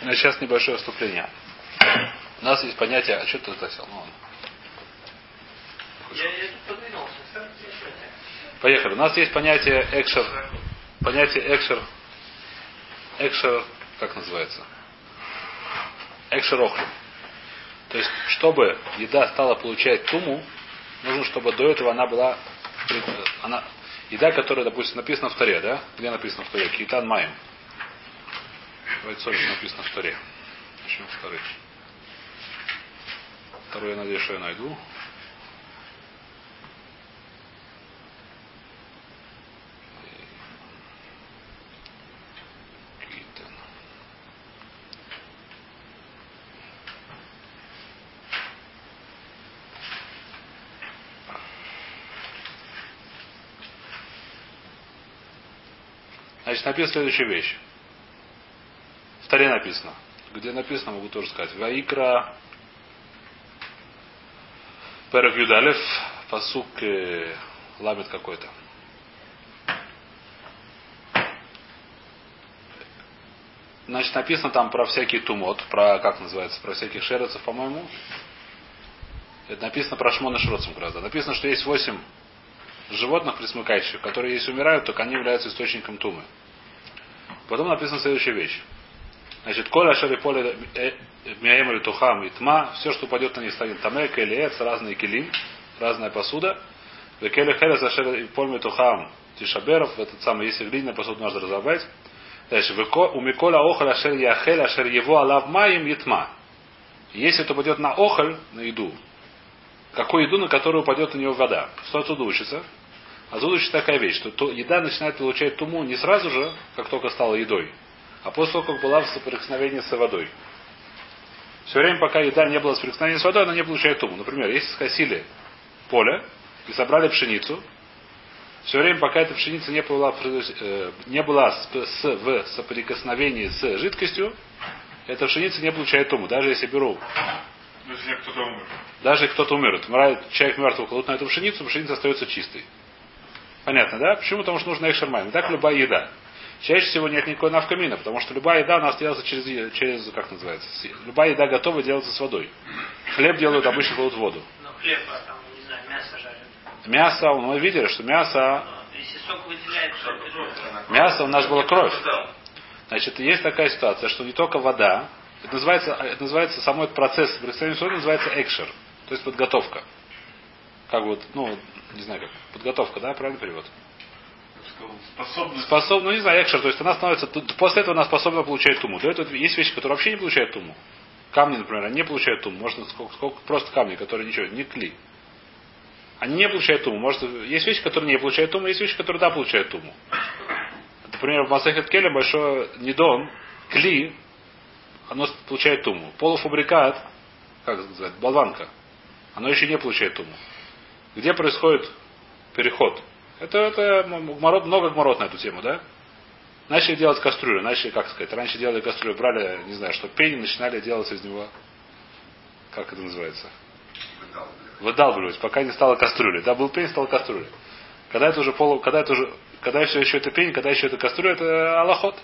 Сейчас небольшое вступление. У нас есть понятие, а что ты затасил? Ну, ладно. Поехали. У нас есть понятие экшер. Понятие экшер. Экшер, как называется? Экшер охлю. То есть, чтобы еда стала получать туму, нужно, чтобы до этого она была она, еда, которая, допустим, написана в Таре, да? Где написано в Таре? Китан Маем. Соль написано в Таре. Начнем с Тары. Вторую, я надеюсь, что я найду. Значит, написана следующая вещь. Таре написано. Где написано, могу тоже сказать. Ваикра Перек Юдалев, посук э, ламет какой-то. Значит, написано там про всякий тумот, про, как называется, про всяких шерецов, по-моему. Это написано про шмона шроцем как раз. Да. Написано, что есть восемь животных присмыкающих, которые если умирают, то они являются источником тумы. Потом написана следующая вещь. Значит, коля шари поле мяем или тухам и тма, все, что упадет на них станет таме, келеец, разные килим, разная посуда. Векеле херес ашер поле тухам тишаберов, этот самый, если глиняная посуда нужно разобрать. Дальше, у Миколя охоль ашер яхель ашер его алав маем етма. Если это упадет на охоль, на еду, какую еду, на которую упадет на него вода. Что отсюда учится? Отсюда учится такая вещь, что то, еда начинает получать туму не сразу же, как только стала едой, а после того, как была в соприкосновении с водой. Все время, пока еда не была в соприкосновении с водой, она не получает туму. Например, если скосили поле и собрали пшеницу, все время, пока эта пшеница не была, э, не была с, в соприкосновении с жидкостью, эта пшеница не получает туму. Даже если беру если кто-то умер. даже кто-то умер, умирает человек мертвый, кладут на эту пшеницу, пшеница остается чистой. Понятно, да? Почему? Потому что нужно экшермайн. Так любая еда. Чаще всего нет никакой навкамина, потому что любая еда у нас делается через, через как называется, любая еда готова делается с водой. Хлеб делают обычно кладут в воду. Но хлеб, а там, не знаю, мясо жарят. Мясо, мы видели, что мясо, это же- мясо у нас была кровь. Значит, есть такая ситуация, что не только вода, это называется, это называется самой этот процесс, представление сегодня называется экшер, то есть подготовка. Как вот, ну, не знаю как, подготовка, да, правильный перевод? Способность. Способна, ну не знаю, экшер, то есть она становится, после этого она способна получать туму. До этого есть вещи, которые вообще не получают туму. Камни, например, они не получают туму. Можно сколько, сколько просто камни, которые ничего, не кли. Они не получают туму. Может, есть вещи, которые не получают туму, есть вещи, которые да, получают туму. Например, в Масахет Келе большой недон, кли, оно получает туму. Полуфабрикат, как называется, болванка, оно еще не получает туму. Где происходит переход? Это, это гмарот, много гморот на эту тему, да? Начали делать кастрюлю, начали, как сказать, раньше делали кастрюлю, брали, не знаю, что пень, начинали делать из него, как это называется? Выдалбливать, пока не стало кастрюли. Да, был пень, стал кастрюля. Когда это уже полу, когда это уже, когда все еще это пень, когда еще это кастрюля, это аллахот.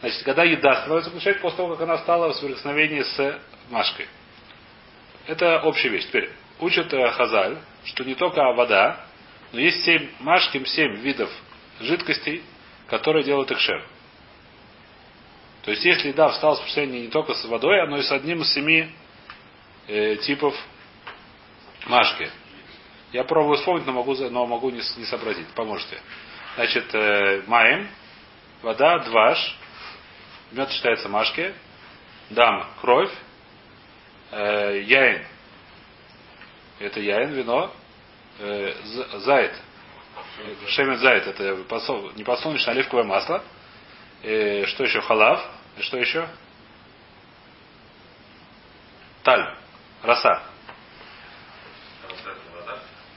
Значит, когда еда становится получать после того, как она стала в соприкосновении с машкой. Это общая вещь. Теперь, учат э, Хазаль, что не только вода, но есть семь машким, семь видов жидкостей, которые делают экшер. То есть, если еда встала в соприкосновении не только с водой, но и с одним из семи э, типов машки. Я пробую вспомнить, но могу, но могу не, с- не сообразить. Поможете. Значит, э, маем, вода, дваш, мед считается машки, дам, кровь, э, яин, это яин, вино, э, з- зайд, э, шемет зайд, это посол- не подсолнечное, а оливковое масло, Э, что еще, халав, и что еще? Таль, роса.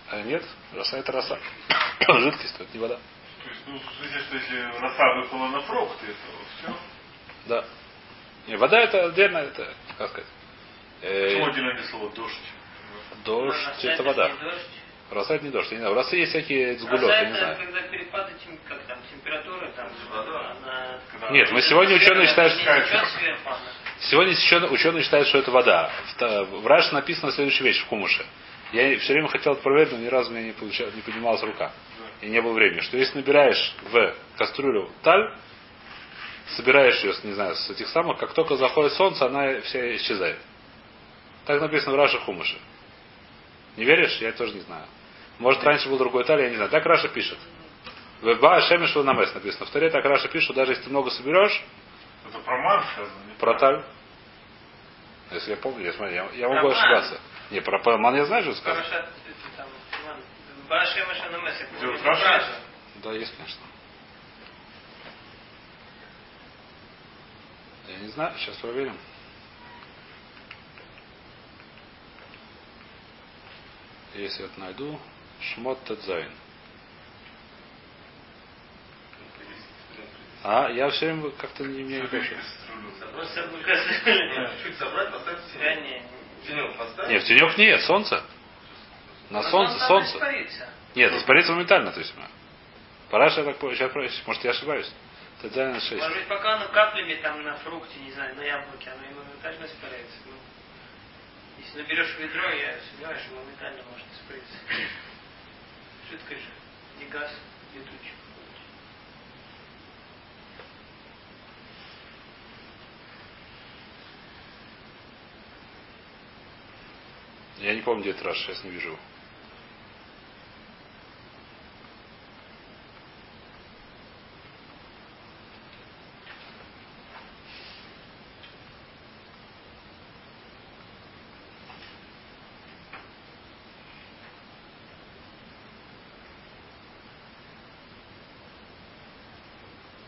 А нет, роса это роса. Жидкость, это не вода. То есть, ну, что если роса выпала на фрукты, то все. Да. Не, вода это отдельно, это, как сказать, э, Почему отдельное слово дождь? дождь, это вода. дождь. Роса это не дождь. Я не знаю. В росе есть всякие сгулет, Роса я не знаю. когда перепады как там, температуры, там, она... Нет, мы сегодня ученые считают, что... Сегодня ученые, считают, что это вода. В, Раши написано следующая вещь в Хумуше. Я все время хотел это проверить, но ни разу у меня не, получалось, не поднималась рука. И не было времени. Что если набираешь в кастрюлю טל, собираешь ее, не знаю, с этих самых, как только заходит солнце, она вся исчезает. Так написано в Раши Хумуше. Не веришь? Я тоже не знаю. Может, раньше был другой טל, я не знаю. Так Раши пишет. וחם השמש ונמס написано. В Торе так Раши пишет, что даже если ты много соберешь, Это про מן не про טל. Если я помню, я, смотрю, я, я могу Про ошибаться. Не, про מן я знаю, что? Раши. Да, есть, конечно. Я не знаю, сейчас проверим. Если это найду, Шмот טז. А, я все время как-то не, мне не пишу. Просто мы казали. Чуть собрать, поставить Я не... Тенек поставить. Нет, в тенек нет, солнце. На солнце, солнце. Нет, испарится моментально, то есть. Параша, я так сейчас, может, я ошибаюсь. Тедзайн 6. Может быть, пока оно каплями там на фрукте, не знаю, на яблоке, оно и моментально испаряется. Ну, если наберешь ведро, я сомневаюсь, что моментально может испариться. Газ, летучий. Я не помню, где это Раша, сейчас не вижу.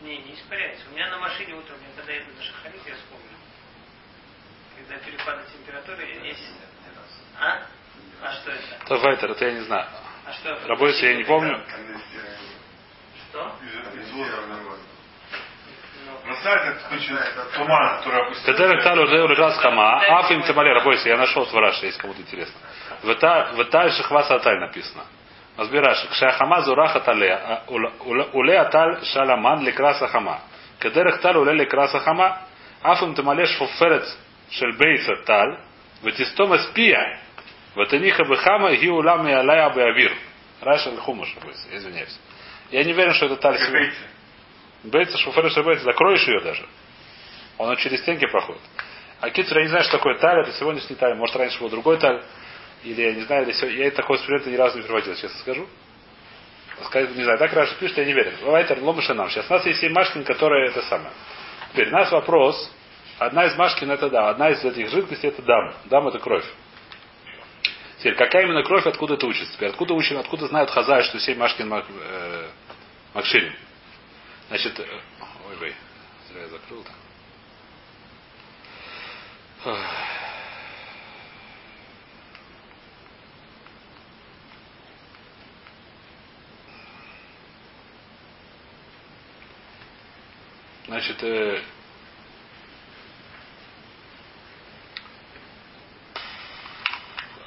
Не, У меня на машине утром, я когда еду на шахарит, я вспомнил. Когда перепады температуры, есть... А? А что это? Это Вайтер, это я не знаю. А что? Работает, я не помню. Что? Воздуха. Ну, это очень туман, который опустился. Кедерек таль уже уржас хама, аф им тамале, бойся, я нашел в Раше, если кому-то интересно. В таль шахваса аталь написано. Разбираш, кшахама зураха тале, уле аталь шаламан лекраса хама. Кедерех таль улели краса хама. Афим тамалеш фуферец шельбейца тал. таль. Ватистома спия. Ватаниха бехама ги улам и алая беавир. Раша лхумаш, извиняюсь. Я не уверен, что это таль Бейца. Бейца, шуферец шельбейца. Закроешь ее даже. Он через стенки проходит. А Китсур, я не знаю, что такое таль, это сегодняшний таль, может раньше был другой таль, или я не знаю, или все. я такого эксперимента ни разу не проводил, честно скажу. Сказать, не знаю, так Раша пишет, я не верю. Вайтер, ломыша нам. Сейчас у нас есть семь машкин, которые это самое. Теперь, у нас вопрос. Одна из машкин это да, одна из этих жидкостей это дам. Дам это кровь. Теперь, какая именно кровь, откуда это учится? Теперь, откуда учим, откуда знают хазай, что семь машкин мак, э, макширим? Значит, э, ой, ой, зря я закрыл-то. Значит, э,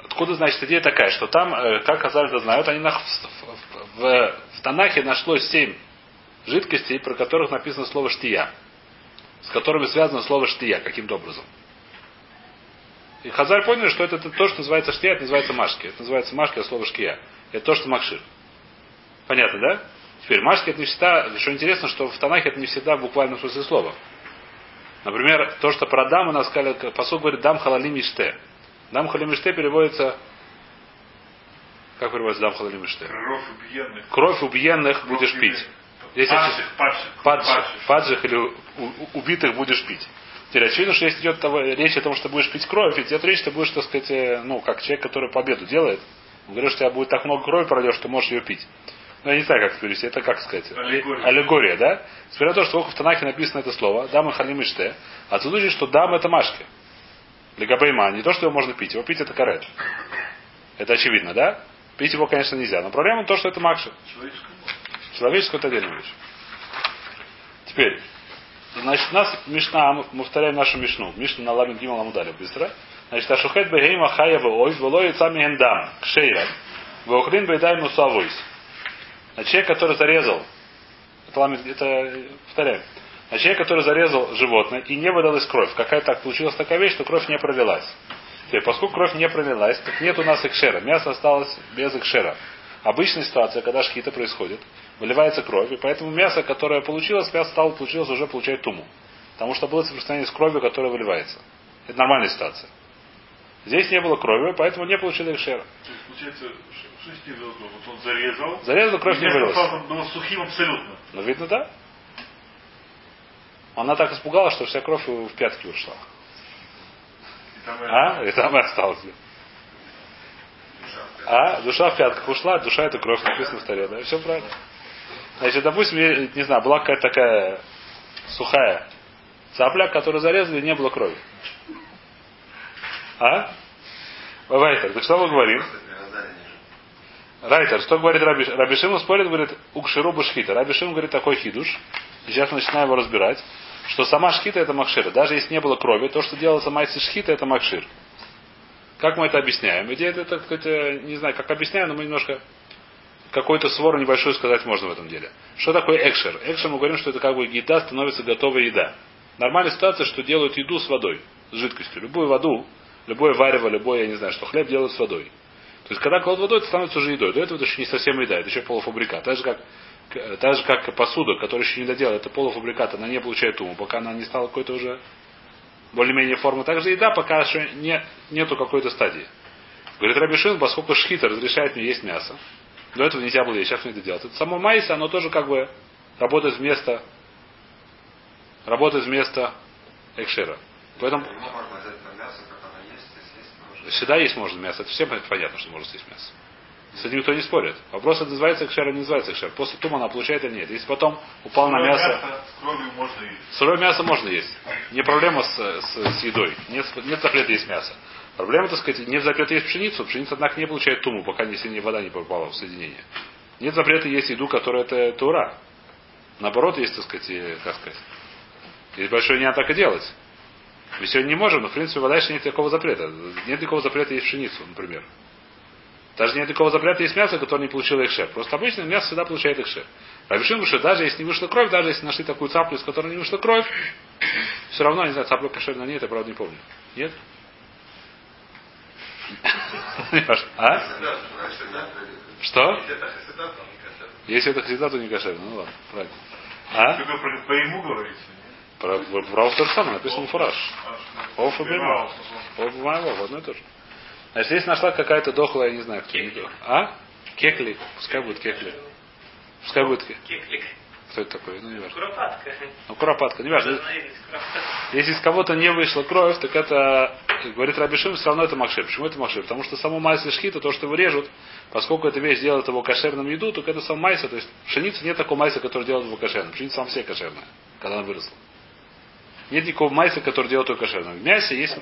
откуда, значит, идея такая, что там, э, как Хазальда знают, они на, в, в- в- в Танахе нашлось семь жидкостей, про которых написано слово штия, с которыми связано слово штия каким-то образом. И Хазаль поняли, что это, это то, что называется штия, это называется машки. Это называется машки, а слово шкия. Это то, что макшир. Понятно, да? Теперь, машки это не всегда, что интересно, что в Танахе это не всегда в буквальном смысле слова. Например, то, что про дам у нас сказали, посуд говорит дам халали миште. Дам халали миште переводится, как переводится дам халали миште? Кровь убиенных. Кровь убиенных будешь Кровь пить. убиенных. Здесь Падших, падших. Паджих, паджих или у- у- убитых будешь пить. Теперь очевидно, что если идет того- речь о том, что будешь пить кровь, идет речь, что будешь, так сказать, э, ну, как человек, который победу делает. Он говорит, что у тебя будет так много крови прольешь, что можешь ее пить. Ну, я не знаю, как это перевести. Это, как сказать, Аллегория. аллегория, да? Несмотря на то, что в Танахе написано это слово, дам и халим и ште, отсюда учит, что дам это машки. Легабейма, не то, что его можно пить, его пить это карет. Это очевидно, да? Пить его, конечно, нельзя. Но проблема в том, что это макши. Человеческое это отдельная вещь. Теперь, значит, у нас Мишна, мы мы повторяем нашу Мишну. Мишна на Ламин Гимал Амудале быстро. Значит, Ашухет Бегейма Хая Ой, Велой Цами Эндам, Кшейра. Вохрин бейдай мусавойс. А человек, который зарезал, это, это повторяю, а человек, который зарезал животное и не выдалась кровь, какая так получилась такая вещь, что кровь не пролилась. Теперь, поскольку кровь не пролилась, так нет у нас экшера. Мясо осталось без экшера. Обычная ситуация, когда шхита происходит, выливается кровь, и поэтому мясо, которое получилось, мясо стало, получилось уже получает туму. Потому что было соприкосновение с кровью, которая выливается. Это нормальная ситуация. Здесь не было крови, поэтому не получили экшера. Получается, ш- что с ним было? Вот он зарезал. Зарезал, кровь не вылилась. было сухим абсолютно. Ну, видно, да. Она так испугалась, что вся кровь в пятки ушла. И там А? И там и осталось. А? Душа в пятках ушла, душа это кровь, написано в старе, да? Все правильно. Значит, допустим, я не знаю, была какая-то такая сухая цапля, которую зарезали, не было крови. А? Вайтер, так что мы говорим? Райтер, что говорит Раби, Раби Шимон спорит, говорит, укширу башхита. Раби Шимон говорит такой хидуш. Сейчас начинаем его разбирать, что сама шхита это махшир. Даже если не было крови, то, что делается майси шхита, это махшир. Как мы это объясняем? Идея это, так сказать, э, не знаю, как объясняем, но мы немножко какой-то свор небольшой сказать можно в этом деле. Что такое экшер? Экшер мы говорим, что это как бы еда становится готовая еда. Нормальная ситуация, что делают еду с водой, с жидкостью. Любую воду, любое варево, любое, я не знаю, что хлеб делают с водой. То есть, когда кладут водой, это становится уже едой. До этого это еще не совсем еда, это еще полуфабрикат. Так же, как, так же, как посуда, которая еще не доделала, это полуфабрикат, она не получает уму, пока она не стала какой-то уже более-менее формы. Также еда пока еще не, нету какой-то стадии. Говорит Рабишин, поскольку шхита разрешает мне есть мясо, до этого нельзя было есть, сейчас мне это делать. Это само майса, оно тоже как бы работает вместо работает вместо экшера. Поэтому Ему можно взять на мясо, как оно есть, и всегда есть можно мясо. Это всем понятно, что можно съесть мясо. С этим никто не спорит. Вопрос, это называется экшер или не называется экшер. После тума она получает или нет. Если потом упал на мясо, с кровью можно есть. Сырое мясо можно есть. Не проблема с, с, с едой. Нет, нет запрета есть мясо. Проблема, так сказать, нет запрета есть пшеницу. Пшеница, однако, не получает туму, пока не сильнее вода не попала в соединение. Нет запрета есть еду, которая это тура. Наоборот, есть, так сказать, как сказать. Есть большое не надо так и делать. Мы сегодня не можем, но в принципе вода нет никакого запрета. Нет никакого запрета есть пшеницу, например. Даже нет никакого запрета есть мясо, которое не получило экшер. Просто обычно мясо всегда получает экшер. Рабишин что даже если не вышла кровь, даже если нашли такую цаплю, из которой не вышла кровь, все равно, не знаю, цапля кошерная нет, я правда не помню. Нет? А? Что? Если это хасида, то не кошерно. Ну ладно, правильно. А? Только по ему говорится. Про, про, про то же самое, написано фураж. Оф и беймау. Оф и беймау, одно и то же. Значит, если нашла какая-то дохлая, я не знаю, кто. А? Кекли. Пускай будет кекли. Пускай будет кекли. Кеклик. Кто это такой? Ну, не важно. Куропатка. Ну, куропатка, не важно. Если из кого-то не вышла кровь, так это, как говорит Рабишим, все равно это макшир. Почему это макшир? Потому что само майса шхита, то, что его режут, поскольку эта вещь делает его кошерным еду, только это сам майса, то есть пшеница нет такого майса, который делает его кошерным. Пшеница сам все кошерная, когда она выросла. Нет никакого майса, который делает ее кошерным. В мясе есть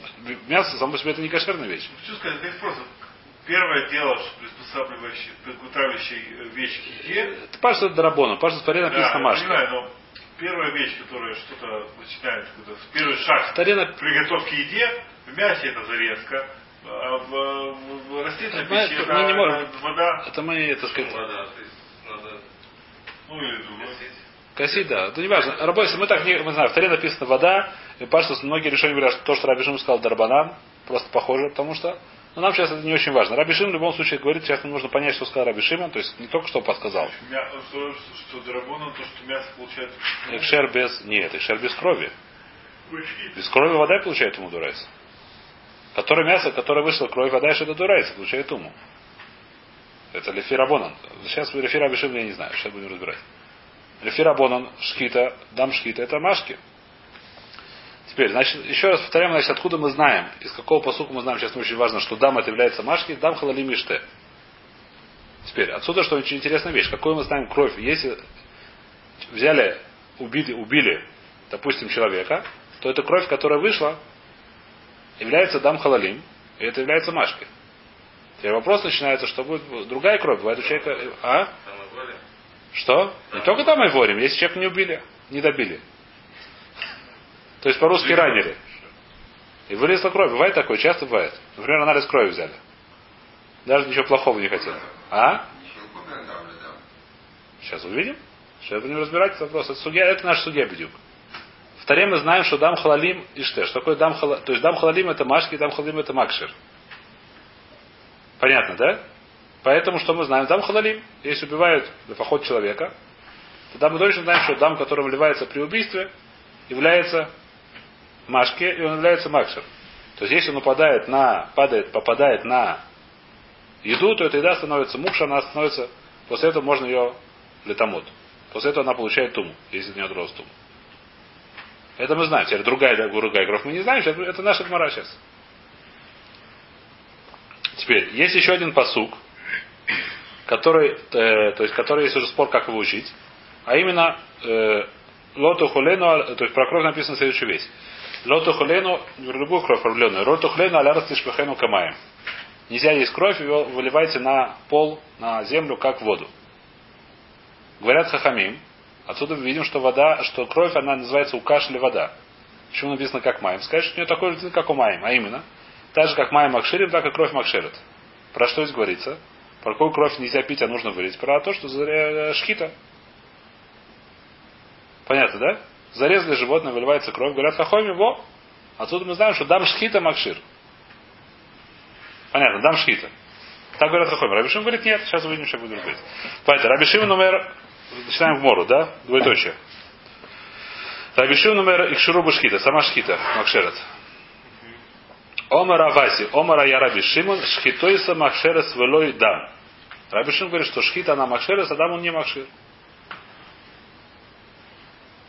мясо, само по себе это не кошерная вещь. Что сказать, здесь просто первое дело, что приспосабливающее, подготавливающее вещь к еде. Это пашта Дарабона, пашта Спаре написано я Машка. понимаю, но первая вещь, которая что-то начинает, первый шаг Таре на- приготовки еде, в мясе это зарезка, а в, в- в растительной мы это не можем. вода, Это мы, так сказать, Вода, то есть надо ну или другое. Косить, да. Ну, не важно. Рабойся, мы так не, мы знаем, в Таре написано вода, и пашта, многие решения говорят, что то, что Рабишим сказал Дарбанан, просто похоже, потому что но нам сейчас это не очень важно. Рабишим в любом случае говорит, сейчас нам нужно понять, что сказал Рабишим, то есть не только что подсказал. Мя- Что, что драбона, то, что мясо получает Экшер без... Нет, экшер без крови. Без крови вода получает ему дурайс. Которое мясо, которое вышло кровь, вода, это дурайс, получает уму. Это лефирабонан. Сейчас лефирабишим я не знаю, сейчас будем разбирать. Лефирабонан, шхита, дам шхита, это машки. Теперь, значит, еще раз повторяем, значит, откуда мы знаем, из какого посука мы знаем, сейчас очень важно, что дам это является машки, дам халалим иште. Теперь, отсюда что очень интересная вещь. Какую мы знаем кровь? Если взяли, убили, убили, допустим, человека, то эта кровь, которая вышла, является дам халалим, и это является машкой. Теперь вопрос начинается, что будет другая кровь, бывает у человека, а? Что? Не только там и ворим, если человека не убили, не добили. То есть по-русски ранили. И вылезла кровь. Бывает такое, часто бывает. Например, анализ крови взяли. Даже ничего плохого не хотел. А? Сейчас увидим. Сейчас будем разбирать этот вопрос. Это, судья, это наш судья бедюк. В Таре мы знаем, что дам халалим и ште. Что такое дам халалим? То есть дам халалим это машки, дам халалим это макшир. Понятно, да? Поэтому что мы знаем? Дам халалим. Если убивают поход человека, тогда мы точно знаем, что дам, который вливается при убийстве, является машки, и он является макшир. То есть если он упадает на, падает, попадает на еду, то эта еда становится мукша, она становится, после этого можно ее летомот. После этого она получает туму, если не отрос туму. Это мы знаем. Теперь другая, другая кровь мы не знаем. Это наша гмара сейчас. Теперь, есть еще один посук, который, э, то есть, который есть уже спор, как его учить. А именно, э, лоту хулену, то есть про кровь написано следующую вещь. Лоту хулену, любую кровь проблемную. Лоту хулену аляр тишпахену камаем. Нельзя есть кровь, его выливайте на пол, на землю, как воду. Говорят хахамим, отсюда мы видим, что вода, что кровь, она называется у кашля вода. Почему написано как маем? Сказать, что у нее такой же как у маем, а именно, так же, как маем макширим, так и кровь макширит. Про что здесь говорится? Про какую кровь нельзя пить, а нужно вылить? Про то, что за шхита. Понятно, да? Зарезали животное, выливается кровь, говорят хахоми, во. Отсюда мы знаем, что дам шхита макшир. Понятно, дам шхита. Так говорят хахоми. Рабишим говорит, нет, сейчас увидим, что будет говорить. Поэтому Рабишим номер, начинаем в мору, да? Двоеточие. Рабишим номер Икширу шхита, сама шхита, макшерет. Омара Васи, Омара я Раби Шимон, шхитойса макшерес велой дам. Раби Шимон говорит, что шхита она макшерес, а дам он не макшир.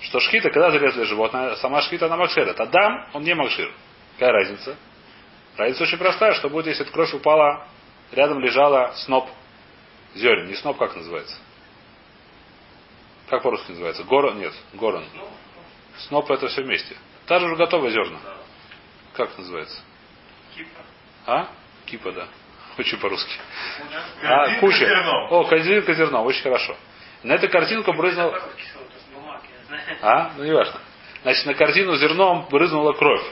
Что шхита, когда зарезали животное, сама шхита она макшерет, а дам он не макшир. Какая разница? Разница очень простая, что будет, если эта кровь упала, рядом лежала сноп зерен. Не сноп, как называется? Как по-русски называется? Горон? Нет, горон. Сноп это все вместе. Та же уже готовые зерна. Как называется? А? Кипа, да. Очень по-русски. А, куча. О, корзинка зерно, очень хорошо. На эту картинку брызнул... А? Ну, не важно. Значит, на корзину зерном брызнула кровь.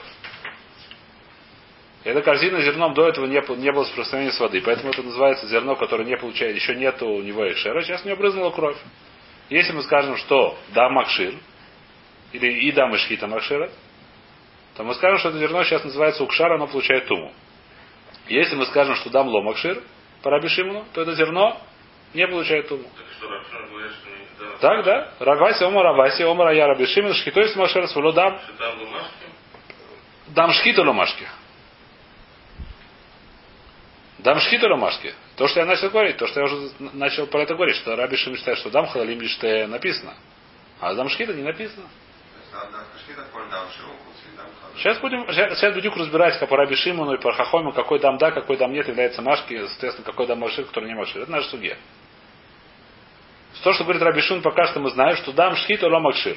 Эта корзина зерном до этого не, не было распространения с воды. Поэтому это называется зерно, которое не получает, еще нету у него экшера. Сейчас у него брызнула кровь. Если мы скажем, что да макшир, или и да мышхита макшира, то мы скажем, что это зерно сейчас называется укшар, оно получает туму. Если мы скажем, что дам ломакшир, по Раби Шимону, то это зерно не получает туму. Так да. Раваси, Ома Раваси, Ома я Раби Шимон, шхитой с макшир, свело дам, дам шхиту ломашки. Дам шхиту ломашки. То, что я начал говорить, то, что я уже начал про это говорить, что Раби Шимон считает, что дам халалим лишь написано. А дам шхита не написано. Сейчас будем, сейчас, будем разбирать как по Раби Шимону и по Хахому, какой дам да, какой дам нет является машки, соответственно, какой дам машир, который не машир. Это наш судья. То, что говорит Раби Шимон, пока что мы знаем, что дам шхит или макшир.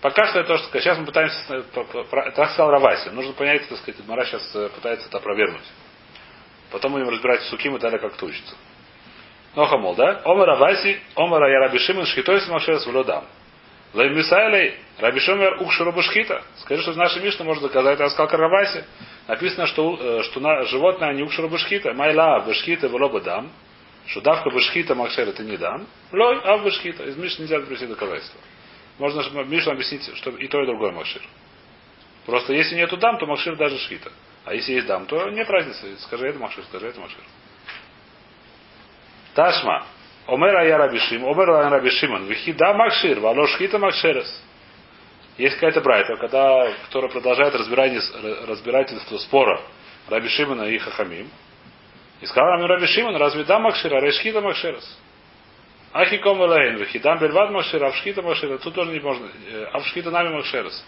Пока что это то, что сейчас мы пытаемся, э, так сказал Раваси. Нужно понять, так сказать, Мара сейчас э, пытается это опровергнуть. Потом будем разбирать суким и далее как это учится. Ну, хамол, да? Омар Раваси, Омар я Раби Шимон, шхитой с макшир с дам. Лаймисайлей, Раби Шомер Укшуру Башхита. Скажи, что в нашей Мишне можно доказать, я сказал Каравасе. Написано, что, э, что на, животное не Укшуру Башхита. Майла Башхита Велоба дам. Что давка Башхита Макшер это не дам. Лой, а Башхита. Из Мишны нельзя привести доказательства. Можно Мишну объяснить, что и то, и другое Макшир. Просто если нету дам, то Макшир даже Шхита. А если есть дам, то нет разницы. Скажи это Макшир, скажи это Макшир. Ташма. Омера я Рабишим, Омера я Рабишиман, Вихида Макшир, Валошхита Макшерес. Есть какая-то брайта, когда, которая продолжает разбирание- разбирательство спора Раби Шимона и Хахамим. И сказал нам Раби Шимон, разве да Макшира, Решхита Макшерес? Ахиком Элейн, Вихидам Бельвад Макшира, Авшхита Макшира, тут тоже не можно, э, Авшхита нами Макшерес.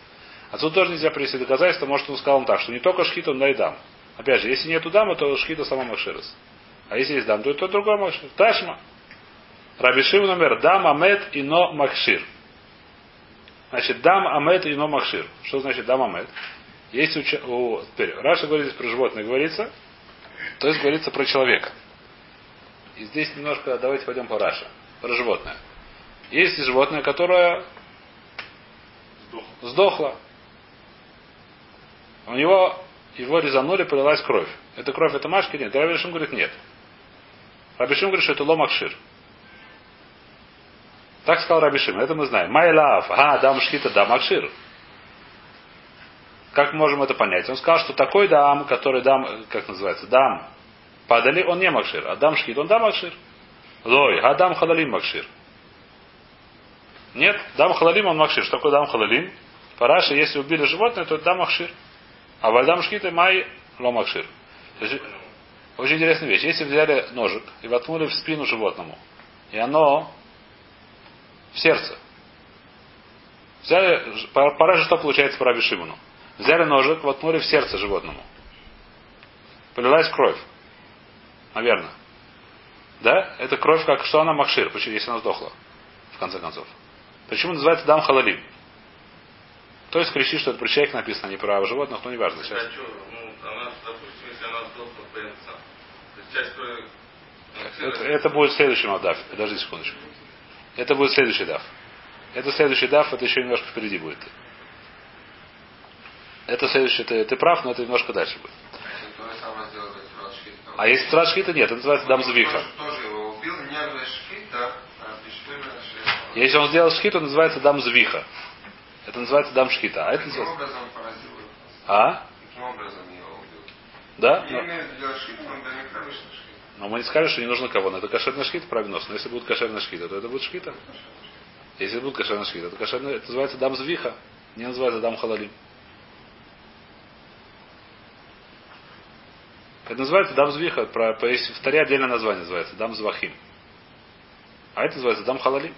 А тут тоже нельзя привести доказательство, может он сказал так, что не только שחיטה, но и דם. Опять же, если нету דם, то שחיטה сама מכשרת. А если есть דם, то это другой מכשיר. תא שמע. רבי שמעון אומר דם המת אינו מכשיר. Значит, דם המת אינו מכשיר. Что значит דם המת? Есть у, теперь, Раши говорит здесь про животное, говорится, то есть говорится про человека. И здесь немножко, давайте пойдем по Раши. Про животное. Есть животное, которое Сдох. сдохло. У него его резанули, полилась кровь. Это кровь, это машки? Нет. Раби Шим говорит, нет. Раби Шим говорит, что это ломакшир. Так сказал Раби Шим, это мы знаем. Майлав, а, дам шхита, дам акшир. Как можем это понять? Он сказал, что такой дам, который дам, как называется, дам падали, он не макшир. А дам шхит, он дам макшир. Лой, а дам халалим макшир. Нет, дам халалим, он макшир. Что такое дам халалим? Параши, если убили животное, то это дам макшир. А вальдам шхита май ло макшир. Очень интересная вещь. Если взяли ножик и воткнули в спину животному, и оно в сердце. Взяли, пора же что получается по Раби Шимону. Взяли ножик, воткнули в сердце животному. Полилась кровь. Наверное. Да? Это кровь, как что она макшир, почему, если она сдохла, в конце концов. Почему называется дам халалим? То есть кричит, что это про человека написано, а не про животных, но не важно. Сейчас. А что, ну, она, допустим, если она сдохла то часть крови... Это, это будет следующий даф. Подожди секундочку. Это будет следующий даф. Это следующий даф, это еще немножко впереди будет. Это следующий, ты, ты прав, но это немножко дальше будет. А если страж шхита, нет, это называется дам звиха. Тоже его убил, не без шхита, а бешвимена шхита. Если он сделал шхиту, он называется дам звиха. Это называется дам шхита. А это называется... образом поразил его? А? Каким образом его убил? Да? Не Но, имеет делать шхита, он шхита. Но мы не скажем, что не нужно кого. Но это кошерный шхит прогноз. Но если будет кошерный шхита, то это будет шхита. Если будет кошерный шхита, это кошерный, это называется дам звиха. Не называется дам халалим. Это называется дам звиха. Про, есть в Таре отдельное название называется. Дам звахим. А это называется дам халалим.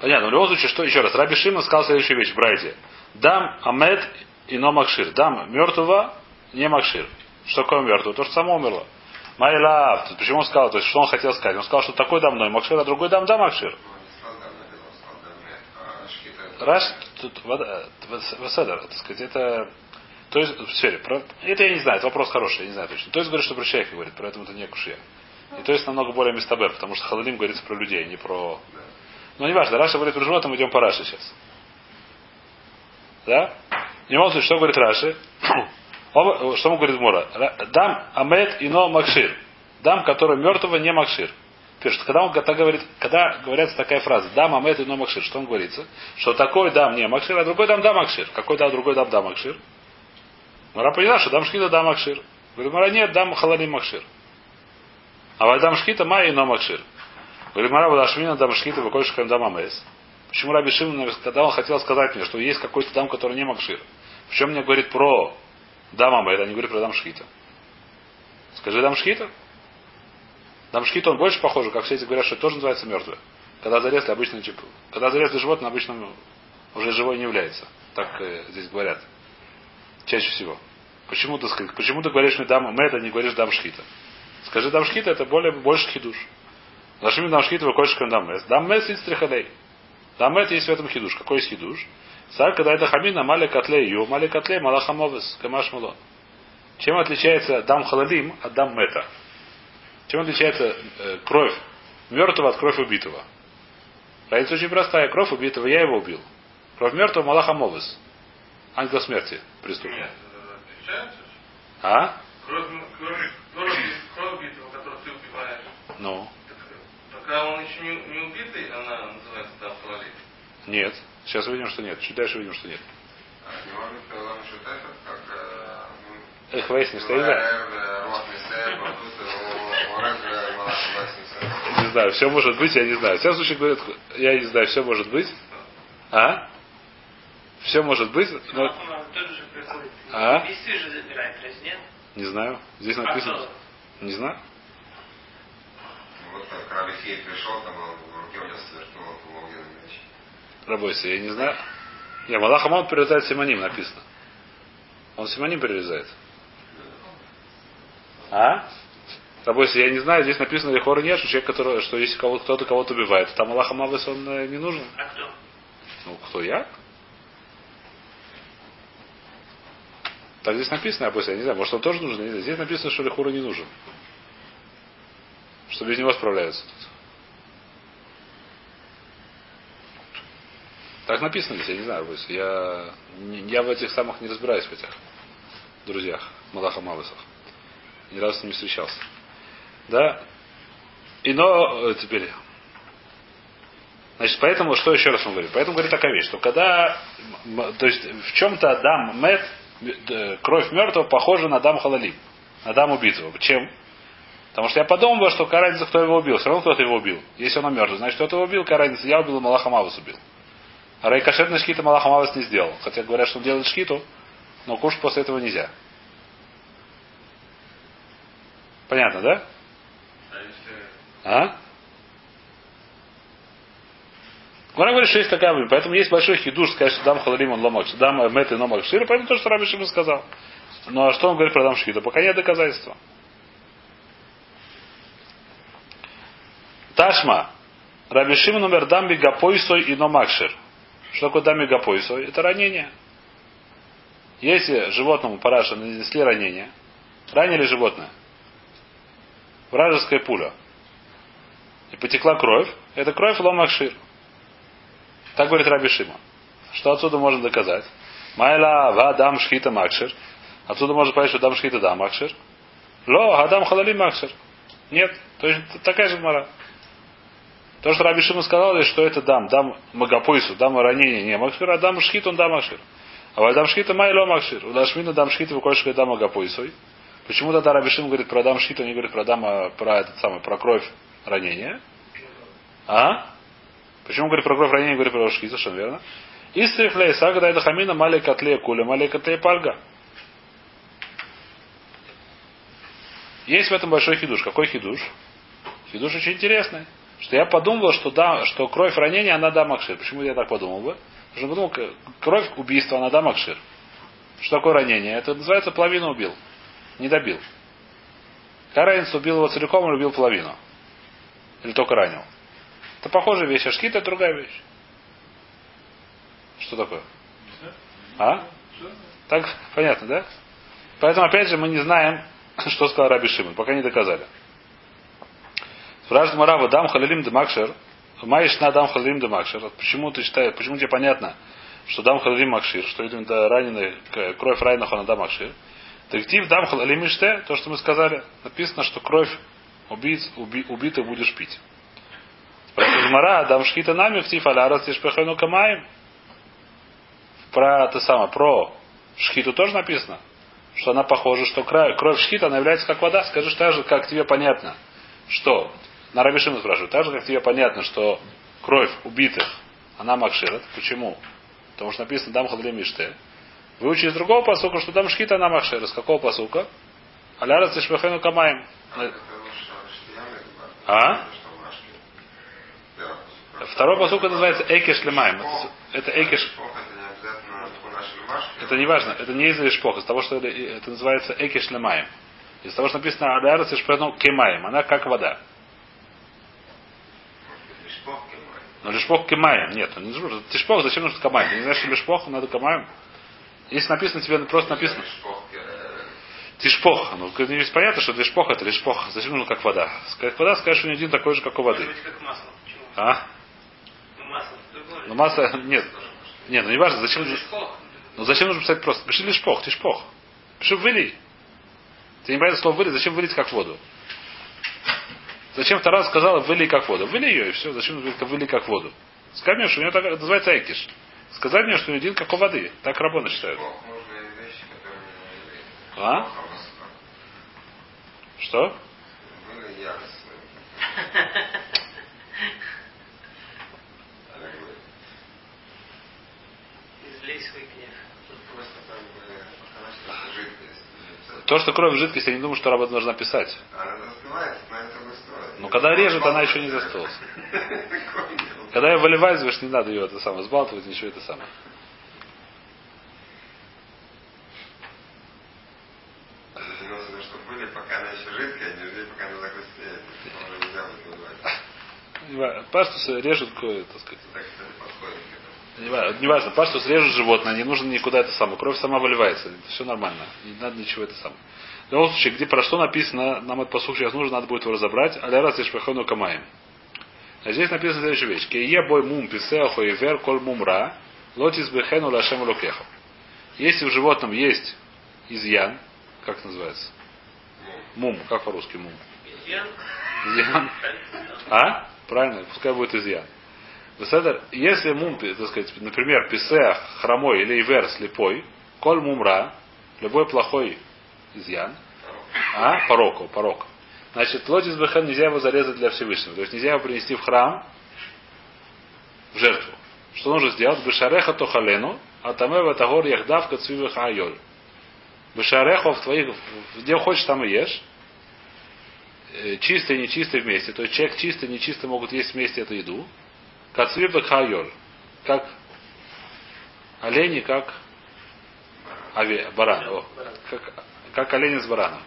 Понятно. В любом случае, что еще раз? Раби Шимон сказал следующую вещь в. Дам амед и но макшир. Дам мертвого не макшир. Что такое мертвого? То, что само умерло. Майлав. Почему он сказал? То есть, что он хотел сказать? Он сказал, что такой дам ной макшир, а другой дам да макшир. А. Раш, тут, вода- Васедер, так сказать, это, то есть, в сфере, про, это я не знаю, это вопрос хороший, я не знаю точно. То есть говорит, что про человека говорит, поэтому это не кушья. И то есть намного более местабер, потому что халалим говорится про людей, не про... Ну, не важно, Раша говорит про животных, идем по Раше сейчас. Да? В любом случае, что говорит Раши? Что ему говорит Мура? Дам амет ино макшир. Дам, который мертвого не макшир. Пишет, когда он так говорит, когда говорится такая фраза, дам амет ино макшир, что он говорится? Что такой дам не макшир, а другой дам да макшир. Какой да, другой дам да макшир? Мара поняла, что дам шхита да макшир. Говорит, Мара нет, дам халалим макшир. А вот дам шхита ма ино макшир. Говорит, Мара Бадашмина дам шхита выкольши дам амес. Почему Раби Шимон, когда он хотел сказать мне, что есть какой-то дам, который не макшир? В чем мне говорит про дам амет, а не говорит про дам шхита? Скажи дам шхита. Дам шхита он больше похож, как все эти говорят, что это тоже называется мертвое. Когда зарезали обычно, типа, когда зарезали животное, обычно уже живой не является. Так э, здесь говорят. Чаще всего. Почему ты, почему ты говоришь мне дам мед, а не говоришь дам шхита? Скажи дам шхита, это более, больше хидуш. Нашими дам шхита выходишь к дам мед. Дам мед сидит стрихалей. Дам мед есть в этом хидуш. Какой есть хидуш? Царь, когда это хамина, мали котлей, ю, мали котлей, малахамовес, камаш мулон. Чем отличается дам халалим от дам мета? Чем отличается э, кровь мертвого от крови убитого? Разница очень простая. Кровь убитого я его убил. Кровь мертвого Малаха Мовес. Ангел смерти преступник. А? Кровь, кровь, кровь, кровь убитого, которую ты убиваешь. Ну. Пока он еще не, не убитый, она называется там халалит. Нет. Сейчас увидим, что нет. Чуть дальше увидим, что нет. Не может быть, он что этот, как... э, ну, Эх, я не э, вот тут, э, несе. Не знаю, все может быть, я не знаю. В всяком случае, говорят, я не знаю, все может быть. А? Все может быть, но. А? Не знаю. Здесь написано. Не знаю. Вот как пришел, там в руке у него сверкнул огненный меч. Рабойся, я не знаю. Не, Малах Амон перерезает Симоним, написано. Он Симоним перерезает. А? Рабойся, я не знаю, здесь написано Лихора нет, что человек, который, что если кого- кто-то кого-то убивает, там Аллах Амавес он не нужен. А кто? Ну, кто я? Так здесь написано, я я не знаю, может он тоже нужен, я не знаю. Здесь написано, что Лихура не нужен. Что без него справляются тут. Так написано здесь, я не знаю. Я, я в этих самых не разбираюсь в этих друзьях, Малаха Мавысов. Ни разу с ними встречался. Да? И но э, теперь. Значит, поэтому, что еще раз он говорит? Поэтому говорит такая вещь, что когда, то есть в чем-то дам мед, э, кровь мертвого похожа на дам халалим, на дам убитого. Чем? Потому что я подумал, что какая разница, кто его убил. Все равно кто-то его убил. Если он мертвый, значит, кто-то его убил, какая разница, я убил, и Малаха Мавус убил. А Райкошетный шкита Малаха Мавус не сделал. Хотя говорят, что он делает шкиту, но кушать после этого нельзя. Понятно, да? А? Гора говорит, что есть такая. Поэтому есть большой хидуш сказать, что дам халарим он ломак, дам э, мет и шира, поэтому то, что Раби Шимон сказал. Ну а что он говорит про дам шхита? Пока нет доказательства. Ташма. Раби Шимон умер дам бигапойсой и номакшир. Что такое дам бигапойсой? Это ранение. Если животному параша нанесли ранение, ранили животное, вражеская пуля, и потекла кровь, это кровь ломакшир. Так говорит Раби Шима. Что отсюда можно доказать? Майла ва дам шхита макшир. Отсюда можно понять, что дам шхита да макшир. Ло, гадам халали макшир. Нет, то есть такая же мара. То, что Раби Шима сказал, что это дам, дам магапойсу, дам ранение, не макшир, а дам шхит, он дам макшир. А валь дам шхита майло макшир. У Лашмина дам шхита выкольшка дам магапойсой. Почему тогда Раби Шима говорит про дам шхит, он не говорит про дам, а про этот самый, про кровь ранения? А? Почему говорит про кровь ранения, говорит про шхит, совершенно верно. Истриф лейса, когда это хамина малей котле куля, малей котле пальга. Есть в этом большой хидуш. Какой хидуш? Хидуш очень интересный. Что я подумал, что, да, что кровь ранения, она да макшир. Почему я так подумал бы? Потому что подумал, кровь убийства, она да макшир. Что такое ранение? Это называется половину убил. Не добил. Разница, убил его целиком или убил половину? Или только ранил? Это похожая вещь, а шкит это другая вещь. Что такое? А? Так понятно, да? Поэтому, опять же, мы не знаем, что сказал Раби Шимон, пока не доказали. Спрашивает Марава, дам халилим де макшер. Маиш на дам халилим де макшер. Вот Почему ты считаешь, почему тебе понятно, что дам халилим макшир, что да, раненый, к- кровь раненых он дам макшир. Дектив дам халилим иште, то, что мы сказали, написано, что кровь убийц, уби, убитых будешь пить. Спрашивает Мара, дам шхита нами в тиф алярас тишпехену камаем. Про это самое, про шхиту тоже написано, что она похожа, что кра- кровь шхита, она является как вода. Скажи, так же, как тебе понятно, что на Рабишима спрашивают, так же, как тебе понятно, что кровь убитых, она макшират. Почему? Потому что написано дам хадлим миште. Выучи из другого посука, что дам шхита, она макшира. С какого посука? Аляра цишпехену камаем. А? Второй посука называется Экеш Лемайм. Это Экеш, это не важно, это не из Ишпох, из того, что это, это называется Экеш Лемайм. Из того, что написано Аляра Цишпехену Кемаем. Она как вода. Но лишпох кемаем. Нет, он не нужно. Тишпох, зачем нужно камаем? Ты не знаешь, что лишпох, надо камаем? Если написано, тебе просто написано. Тишпох. Ну, здесь понятно, что лишпох это лишпох. Зачем нужно как вода? Как вода, скажешь, не один такой же, как у воды. Как масло. А? Ну, масло. Ну масло, нет. Нет, ну не важно, зачем, ну зачем нужно писать просто? Пиши лишпох, тишпох. Пиши вылей. Ты не понятно слово вылить, зачем вылить как воду? Зачем Тара сказала вылей как воду? Вылей ее и все. Зачем говорить вылей как воду? Скажи мне, что у него так называется экиш. Сказать мне, что у один как у воды. Так рабоны считают. А? Что? Излей свой гнев. То, что кровь в жидкости, я не думаю, что работа должна писать. Она разбивается, но это выстроит. Но когда режет, она еще не застылась. Когда ее выливаешь, не надо ее это самое сбалтывать, ничего это самое. Выливать. Паштус режут, так сказать. Так это не подходит к этому. Не ва- Не важно, паштус режут животное, не нужно никуда это самое. Кровь сама выливается. Все нормально. Не надо ничего это самое. В любом случае, где про что написано, нам это послушать сейчас нужно, надо будет его разобрать. Аля раз ишпахану камаем. А здесь написано следующая вещь. Кие бой мум писеохо и вер коль мумра, лотис бехену лашем лукеху. Если в животном есть изъян, как это называется? Мум, как по-русски мум? Изъян. Изъян. А? Правильно, пускай будет изъян. Если мум, так сказать, например, писех, хромой или ивер, слепой, коль мумра, любой плохой изъян, а, порок, порок. Значит, лотис бехен нельзя его зарезать для Всевышнего. То есть нельзя его принести в храм в жертву. Что нужно сделать? Бешареха тохалену, а тамева тагор яхдав кацвивеха айоль. Бешареху в твоих, где хочешь, там и ешь. Э, чистый и нечистый вместе. То есть человек чистый и нечистый могут есть вместе эту еду. Кацвивеха айоль. Как олени, как аве, баран. О, как, как олени с бараном.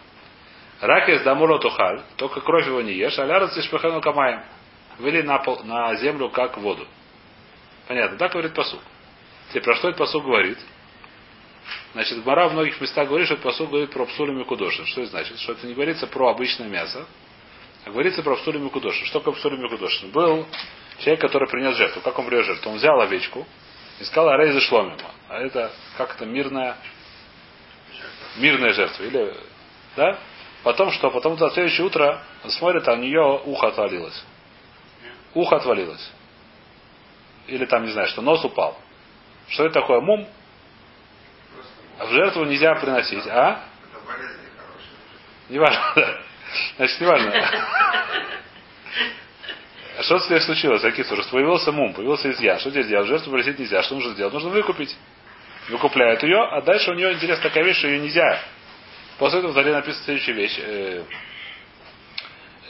Рак из дамура тухаль, только кровь его не ешь, а лярат сишпахану камаем. Выли на, пол, на землю, как воду. Понятно, так говорит посук. Теперь про что этот посук говорит? Значит, Гмара в многих местах говорит, что этот посук говорит про псулем и кудошин. Что это значит? Что это не говорится про обычное мясо, а говорится про псулем и кудошин. Что такое псулем и кудошин? Был человек, который принес жертву. Как он принес жертву? Он взял овечку и сказал Арейза Шломима. А это как то мирная, мирная жертва. Или, да? Потом что? Потом на следующее утро он смотрит, а у нее ухо отвалилось. Ухо отвалилось. Или там, не знаю, что нос упал. Что это такое? Мум. А в жертву нельзя приносить. А? Это болезни хорошие. Не важно, да. Значит, не важно. Что с случилось, Акису? Что появился мум, появился изъян. Что здесь делать? Жертву приносить нельзя. Что нужно сделать? Нужно выкупить. Выкупляют ее, а дальше у нее интересная такая вещь, что ее нельзя После этого в Заре написана следующая вещь. Э,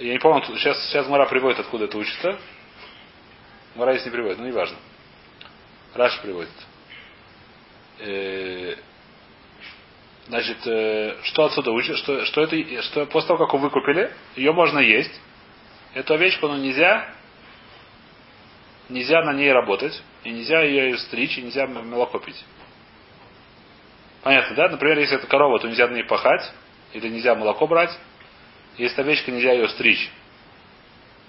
я не помню, сейчас, сейчас Мара приводит, откуда это учится. Мара здесь не приводит, но не важно. Раша приводит. Э, значит, э, что отсюда учит? Что, что это, что после того, как вы выкупили, ее можно есть. Эту овечку, но нельзя, нельзя на ней работать, и нельзя ее стричь, и нельзя молоко пить. Понятно, да? Например, если это корова, то нельзя на ней пахать, или нельзя молоко брать. Если овечка, нельзя ее стричь.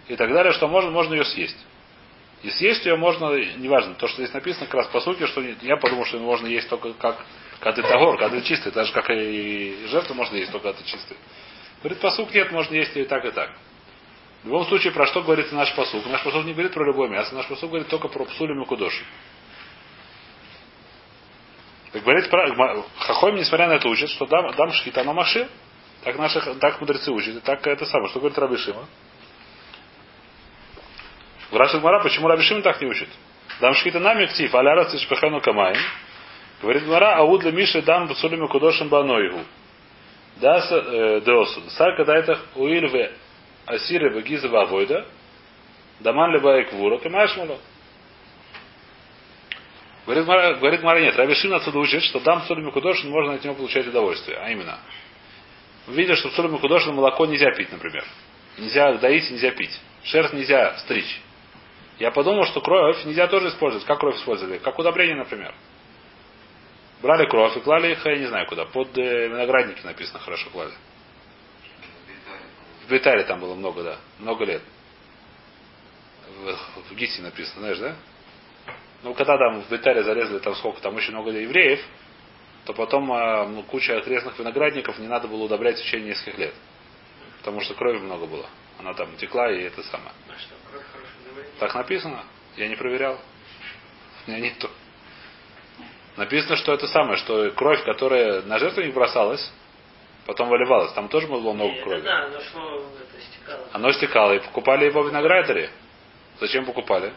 И так далее, что можно, можно ее съесть. И съесть ее можно, неважно, то, что здесь написано, как раз по сути, что я подумал, что можно есть только как когда ты тагор, когда ты чистый, так же как и жертву можно есть только когда ты чистый. Говорит, посук нет, можно есть и так, и так. В любом случае, про что говорит наш посук? Наш посук не говорит про любое мясо, наш посук говорит только про псулю и кудоши. Так говорит, Хахойм, несмотря на это, учит, что дам, дам шхита на маши. Так наши, так мудрецы учат. И так это самое. Что говорит Рабишима? Спрашивает Мара, почему Рабишима так не учит? Дам шхита на мектив, аля раз шпехану камаем. Говорит Мара, ауд для Миши дам бацулими кудошим баноигу. Да, э, деосу. Сака дайтах уильве асиры багиза вавойда. Даман леба эквура, кемаешь мало. Говорит, говорит Мара, нет, Раби Шин отсюда учит, что дам соль Кудошин можно от него получать удовольствие. А именно, видишь, что соль Кудошин молоко нельзя пить, например. Нельзя доить, нельзя пить. Шерсть нельзя стричь. Я подумал, что кровь нельзя тоже использовать. Как кровь использовали? Как удобрение, например. Брали кровь и клали их, я не знаю куда. Под виноградники написано хорошо клали. В Бетаре там было много, да. Много лет. В, в Гите написано, знаешь, да? Ну, когда там в Бетаре зарезали там сколько, там очень много евреев, то потом а, ну, куча окрестных виноградников не надо было удобрять в течение нескольких лет. Потому что крови много было. Она там текла и это самое. А Так написано. Я не проверял. У меня нету. Написано, что это самое, что кровь, которая на жертвенник бросалась, потом выливалась. Там тоже было много крови. Да, оно шло, это стекало. Оно стекало. И покупали его в виноградаре. Зачем покупали?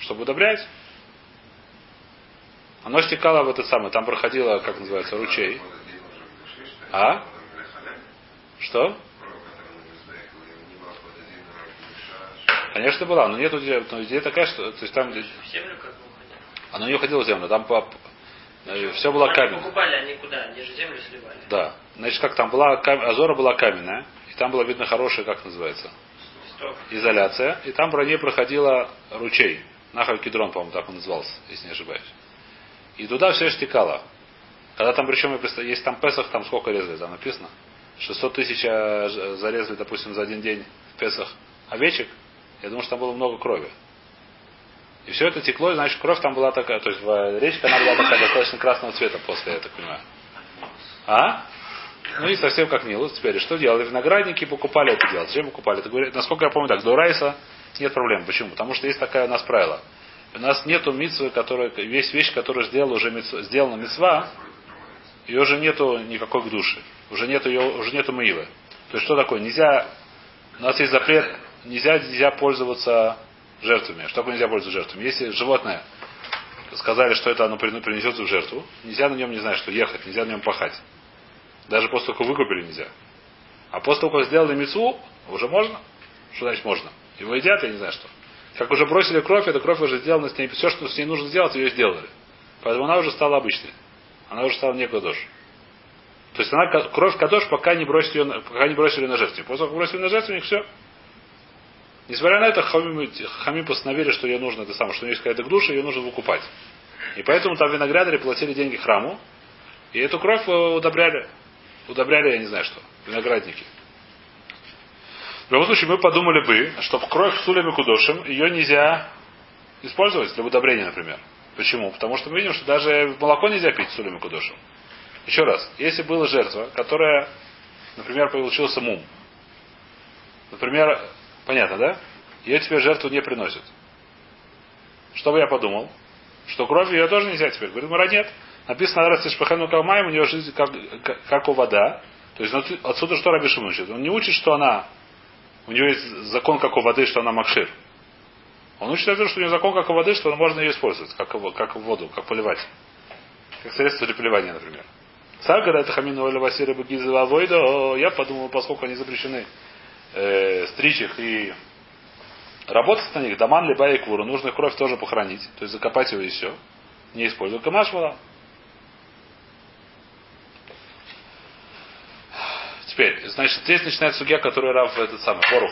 Чтобы удобрять. Оно стекало в это самое, там проходило, как называется, ручей. А? Что? Конечно, была, но нет идея, но идея такая, что то есть там. В землю как бы Оно не уходило в землю, там по, все было каменное. покупали они куда? Они же землю сливали. Да. Значит, как там была, Азора была каменная, и там было видно хорошая, как называется, изоляция, и там про ней проходила ручей. Нахаль Кедрон, по-моему, так он назывался, если не ошибаюсь. И туда все стекало. Когда там, причем, есть там Песах, там сколько резали, там написано. 600 тысяч э, зарезали, допустим, за один день в Песах овечек. Я думаю, что там было много крови. И все это текло, и, значит, кровь там была такая, то есть речка она была такая достаточно красного цвета после, я так понимаю. А? Ну и совсем как Нилус. Теперь что делали? Виноградники покупали это дело. Зачем покупали? Это насколько я помню, так, до Райса нет проблем. Почему? Потому что есть такая у нас правило. У нас нету митцвы, которая, весь вещь, которую сделала уже митцва, сделана митцва, ее уже нету никакой к. Уже нету ее, уже нету маивы. То есть что такое? Нельзя, у нас есть запрет, нельзя, нельзя пользоваться жертвами. Что такое нельзя пользоваться жертвами? Если животное сказали, что это оно принесется в жертву, нельзя на нем, не знаю, что ехать, нельзя на нем пахать. Даже после того, как выкупили, нельзя. А после того, как сделали мецу, уже можно. Что значит можно? Его едят, я не знаю что. Как уже бросили кровь, эта кровь уже сделана с ней. Все, что с ней нужно сделать, ее сделали. Поэтому она уже стала обычной. Она уже стала не кадош. То есть она кровь кадош, пока не бросили ее, пока не бросили на жертву. После того, как бросили на жертву, все. Несмотря на это, хамим, хамим постановили, что ее нужно, это самое, что у нее есть какая-то душа, ее нужно выкупать. И поэтому там виноградари платили деньги храму, и эту кровь э, удобряли. Удобряли, я не знаю что, виноградники. В любом случае, мы подумали бы, что кровь с сулем и кудошем, ее нельзя использовать для удобрения, например. Почему? Потому что мы видим, что даже молоко нельзя пить с сулем и кудошем. Еще раз, если была жертва, которая, например, получился мум, например, Понятно, да? Ее теперь жертву не приносят. Что бы я подумал? Что кровь ее тоже нельзя теперь. Говорит, Мара нет. Написано, раз Шпахану Калмаем, у нее жизнь как, как, у вода. То есть отсюда что Раби Шимон учит? Он не учит, что она, у нее есть закон как у воды, что она макшир. Он учит это, что у нее закон как у воды, что можно ее использовать, как, как воду, как поливать. Как средство для поливания, например. Сагара это хамину оля васира багизова войда. Я подумал, поскольку они запрещены э, стричь их и работать на них, даман либо и куру, нужно кровь тоже похоронить, то есть закопать его и все. Не используй камаш вода. Теперь, значит, здесь начинается судья, который рав этот самый, Порух.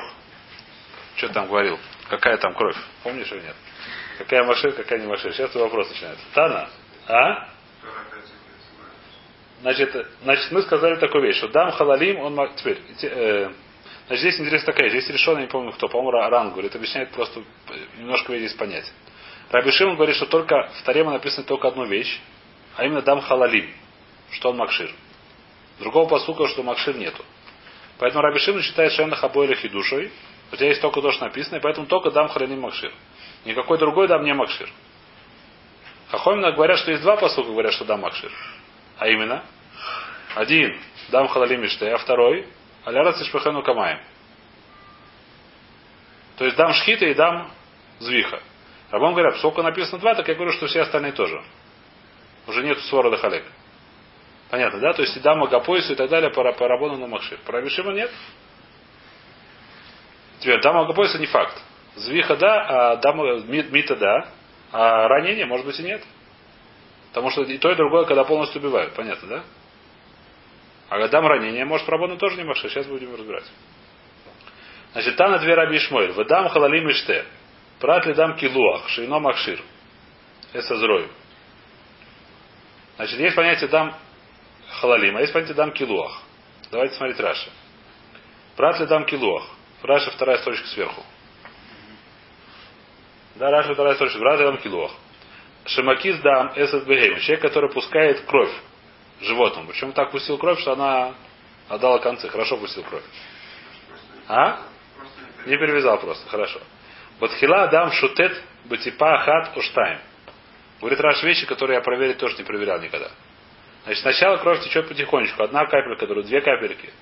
Что там говорил? Какая там кровь? Помнишь или нет? Какая машина, какая не машина? Сейчас вопрос начинается. Тана, а? Значит, значит, мы сказали такую вещь, что дам халалим, он теперь, э, Значит, здесь интересная такая, здесь решено, не помню кто, по-моему, Ран говорит, объясняет просто немножко здесь понять. Раби Шимон говорит, что только в Тареме написано только одну вещь, а именно дам халалим, что он макшир. Другого посука, что макшир нету. Поэтому Раби Шимон считает шенах обойлих и душой, хотя есть только то, что написано, и поэтому только дам халалим макшир. Никакой другой дам не макшир. Хахомина говорят, что есть два посука, говорят, что дам макшир. А именно, один дам халалим миште, а второй Алярат Ишпахену Камаем. То есть дам шхита и дам звиха. Рабон говорят, сколько написано два, так я говорю, что все остальные тоже. Уже нет свора до халек. Понятно, да? То есть и дам Агапойсу и так далее по, по Рабону на Махшир. По Рабишима нет. Теперь дам Агапойса не факт. Звиха да, а дам Мита да, а ранение может быть и нет. Потому что и то, и другое, когда полностью убивают. Понятно, да? А когда ранение, может, работа тоже не махшир. Сейчас будем разбирать. Значит, там на две раби Ишмоэль. Выдам халалим иште. Прат ли дам килуах. Шейно махшир. Это зрою. Значит, есть понятие дам халалим, а есть понятие дам килуах. Давайте смотреть Раша. פרט לדם קילוח. Раши вторая строчка сверху. Да, Раши вторая строчка. פרט לדם קילוח. שמקיז דם בהמה. Человек, который пускает кровь животному. Причем так пустил кровь, что она отдала концы. Хорошо пустил кровь. А? Не перевязал просто. Хорошо. ובתחילה דם שותת בטיפה אחת ושתיים. Говорит Раши вещи, которые я проверить тоже не проверял никогда. Значит, сначала кровь течет потихонечку. Одна капелька, другая, две капельки.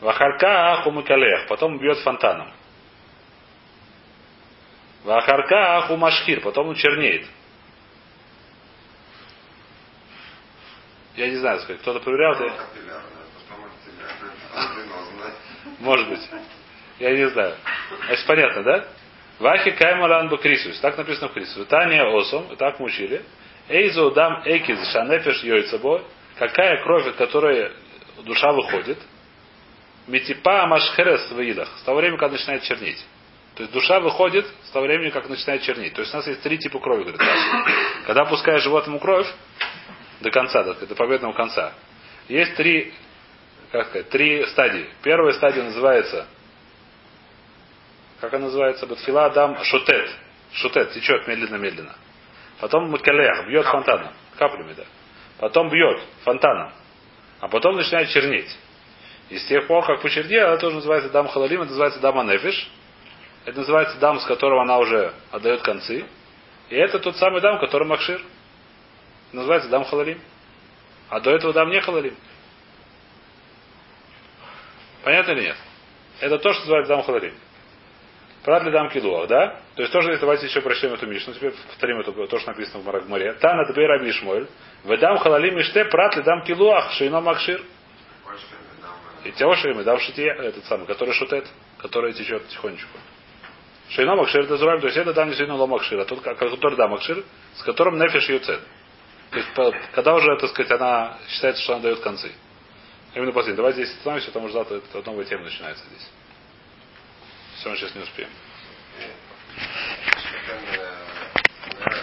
Вахарка аху мукалех. Потом бьет фонтаном. Вахарка аху машхир. Потом он чернеет. Я не знаю, кто-то проверял. Ты... Может быть. Я не знаю. Значит, понятно, да? Вахи каймалан бакрисус. Так написано в Крисус. Таня осом. Так мы учили. Эйзу дам экиз шанефеш йойцебо. Какая кровь, от которой душа выходит. Митипа машхерес в илах. С того времени, когда начинает чернить. То есть душа выходит с того времени, как начинает чернить. То есть у нас есть три типа крови, говорит Когда пускаешь животному кровь, до конца, до, до победного конца. Есть три, как сказать, три стадии. Первая стадия называется как она называется, Батфила Адам Шутет. Шутет, течет медленно-медленно. Потом Макалех, бьет фонтаном. Каплями, да. Потом бьет фонтаном. А потом начинает чернеть. И с тех пор, как почернела, это тоже называется дам халалим, это называется дам анефиш. Это называется дам, с которого она уже отдает концы. И это тот самый дам, который Махшир. Называется дам халалим. А до этого дам не халалим. Понятно или нет? Это то, что называется дам халалим. Прат ли дам килуах, да? То есть тоже, давайте еще прочтем эту мишну, теперь повторим это, то, что написано в Марагмаре. Тана тбейра мишмоль, ведам халалим иште, прат ли дам килуах, шейно макшир. И теоши мы дам шития, этот самый, который шутет, который течет тихонечку. Шейно макшир это зурам, то есть это дам действительно ломакшир, а тот, который дам макшир, с которым нефиш юцет. То есть, когда уже, так сказать, она считается, что она дает концы. Именно последний. Давайте здесь остановимся, потому что завтра эта новая тема начинается здесь. Все, мы сейчас не успеем.